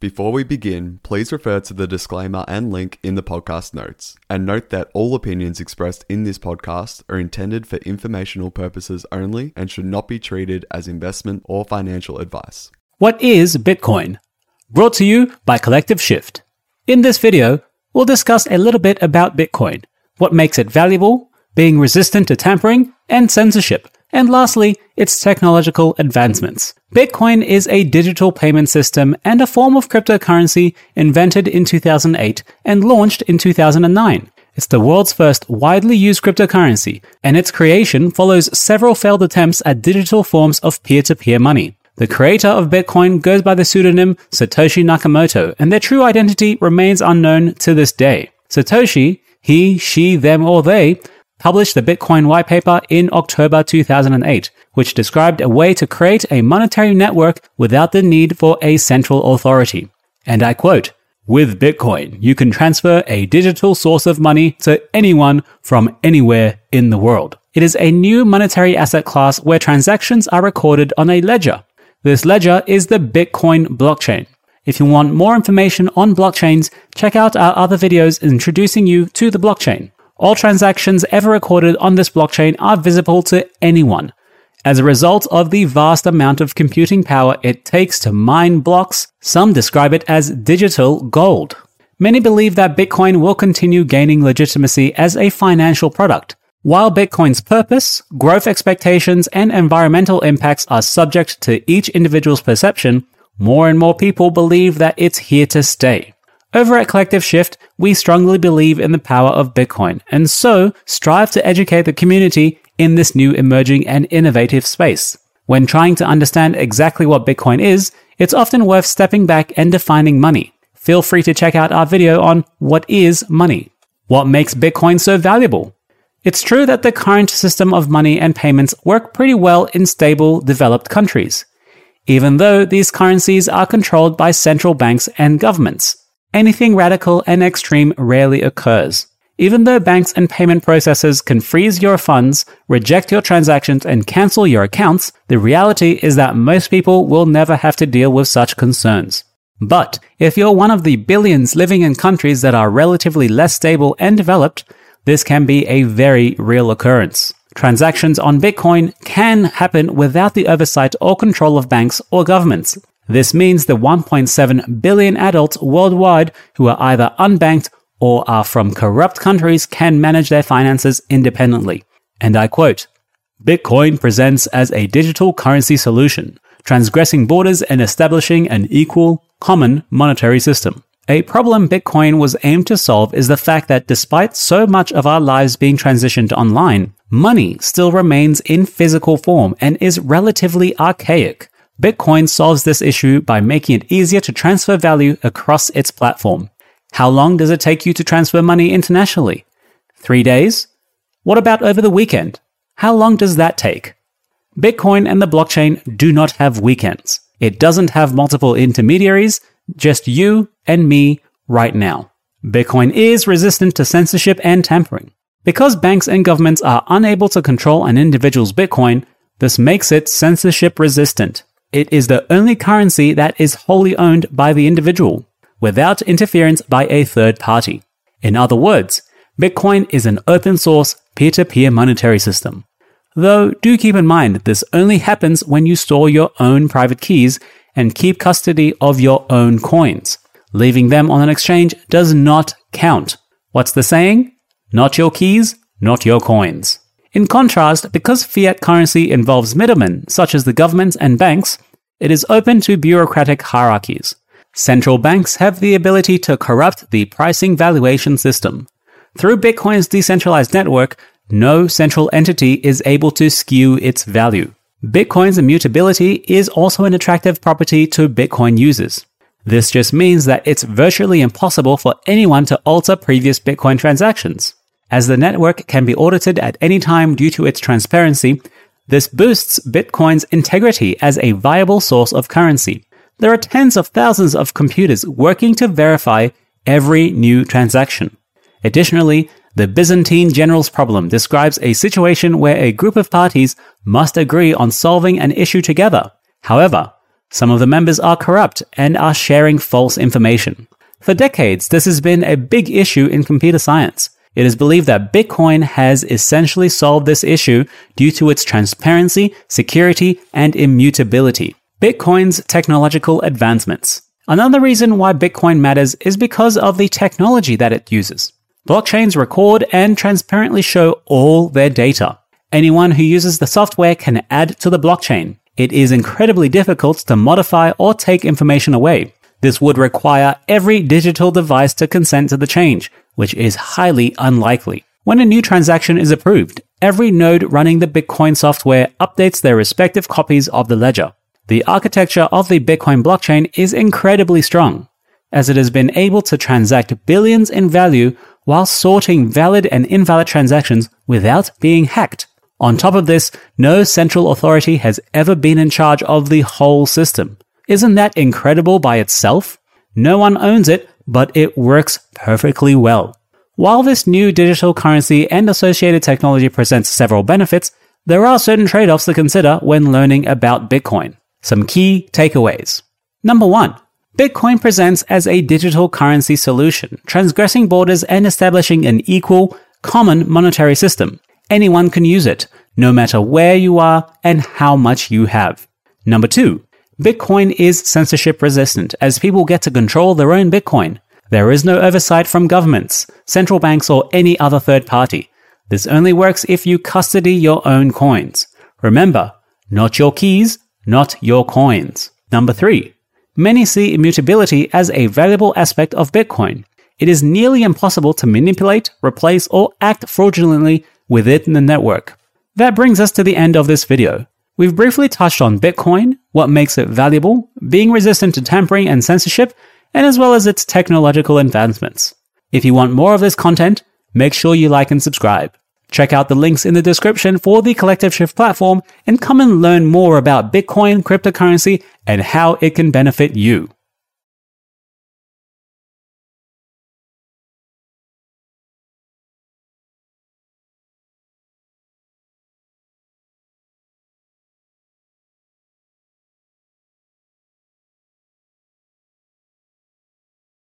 Before we begin, please refer to the disclaimer and link in the podcast notes. And note that all opinions expressed in this podcast are intended for informational purposes only and should not be treated as investment or financial advice. What is Bitcoin? Brought to you by Collective Shift. In this video, we'll discuss a little bit about Bitcoin, what makes it valuable, being resistant to tampering and censorship, and lastly, its technological advancements. Bitcoin is a digital payment system and a form of cryptocurrency invented in 2008 and launched in 2009. It's the world's first widely used cryptocurrency, and its creation follows several failed attempts at digital forms of peer to peer money. The creator of Bitcoin goes by the pseudonym Satoshi Nakamoto, and their true identity remains unknown to this day. Satoshi, he, she, them, or they, published the Bitcoin white paper in October 2008, which described a way to create a monetary network without the need for a central authority. And I quote, with Bitcoin, you can transfer a digital source of money to anyone from anywhere in the world. It is a new monetary asset class where transactions are recorded on a ledger. This ledger is the Bitcoin blockchain. If you want more information on blockchains, check out our other videos introducing you to the blockchain. All transactions ever recorded on this blockchain are visible to anyone. As a result of the vast amount of computing power it takes to mine blocks, some describe it as digital gold. Many believe that Bitcoin will continue gaining legitimacy as a financial product. While Bitcoin's purpose, growth expectations, and environmental impacts are subject to each individual's perception, more and more people believe that it's here to stay. Over at Collective Shift, we strongly believe in the power of Bitcoin and so strive to educate the community in this new emerging and innovative space. When trying to understand exactly what Bitcoin is, it's often worth stepping back and defining money. Feel free to check out our video on what is money. What makes Bitcoin so valuable? It's true that the current system of money and payments work pretty well in stable, developed countries, even though these currencies are controlled by central banks and governments. Anything radical and extreme rarely occurs. Even though banks and payment processors can freeze your funds, reject your transactions, and cancel your accounts, the reality is that most people will never have to deal with such concerns. But if you're one of the billions living in countries that are relatively less stable and developed, this can be a very real occurrence. Transactions on Bitcoin can happen without the oversight or control of banks or governments. This means the 1.7 billion adults worldwide who are either unbanked or are from corrupt countries can manage their finances independently. And I quote, Bitcoin presents as a digital currency solution, transgressing borders and establishing an equal, common monetary system. A problem Bitcoin was aimed to solve is the fact that despite so much of our lives being transitioned online, money still remains in physical form and is relatively archaic. Bitcoin solves this issue by making it easier to transfer value across its platform. How long does it take you to transfer money internationally? Three days? What about over the weekend? How long does that take? Bitcoin and the blockchain do not have weekends. It doesn't have multiple intermediaries, just you and me right now. Bitcoin is resistant to censorship and tampering. Because banks and governments are unable to control an individual's Bitcoin, this makes it censorship resistant. It is the only currency that is wholly owned by the individual, without interference by a third party. In other words, Bitcoin is an open source, peer to peer monetary system. Though, do keep in mind this only happens when you store your own private keys and keep custody of your own coins. Leaving them on an exchange does not count. What's the saying? Not your keys, not your coins. In contrast, because fiat currency involves middlemen, such as the governments and banks, it is open to bureaucratic hierarchies. Central banks have the ability to corrupt the pricing valuation system. Through Bitcoin's decentralized network, no central entity is able to skew its value. Bitcoin's immutability is also an attractive property to Bitcoin users. This just means that it's virtually impossible for anyone to alter previous Bitcoin transactions. As the network can be audited at any time due to its transparency, this boosts Bitcoin's integrity as a viable source of currency. There are tens of thousands of computers working to verify every new transaction. Additionally, the Byzantine general's problem describes a situation where a group of parties must agree on solving an issue together. However, Some of the members are corrupt and are sharing false information. For decades, this has been a big issue in computer science. It is believed that Bitcoin has essentially solved this issue due to its transparency, security, and immutability. Bitcoin's technological advancements. Another reason why Bitcoin matters is because of the technology that it uses. Blockchains record and transparently show all their data. Anyone who uses the software can add to the blockchain. It is incredibly difficult to modify or take information away. This would require every digital device to consent to the change, which is highly unlikely. When a new transaction is approved, every node running the Bitcoin software updates their respective copies of the ledger. The architecture of the Bitcoin blockchain is incredibly strong, as it has been able to transact billions in value while sorting valid and invalid transactions without being hacked. On top of this, no central authority has ever been in charge of the whole system. Isn't that incredible by itself? No one owns it, but it works perfectly well. While this new digital currency and associated technology presents several benefits, there are certain trade offs to consider when learning about Bitcoin. Some key takeaways. Number one, Bitcoin presents as a digital currency solution, transgressing borders and establishing an equal, common monetary system. Anyone can use it, no matter where you are and how much you have. Number two, Bitcoin is censorship resistant as people get to control their own Bitcoin. There is no oversight from governments, central banks, or any other third party. This only works if you custody your own coins. Remember, not your keys, not your coins. Number three, many see immutability as a valuable aspect of Bitcoin. It is nearly impossible to manipulate, replace, or act fraudulently within the network. That brings us to the end of this video. We've briefly touched on Bitcoin, what makes it valuable, being resistant to tampering and censorship, and as well as its technological advancements. If you want more of this content, make sure you like and subscribe. Check out the links in the description for the Collective Shift platform and come and learn more about Bitcoin, cryptocurrency, and how it can benefit you.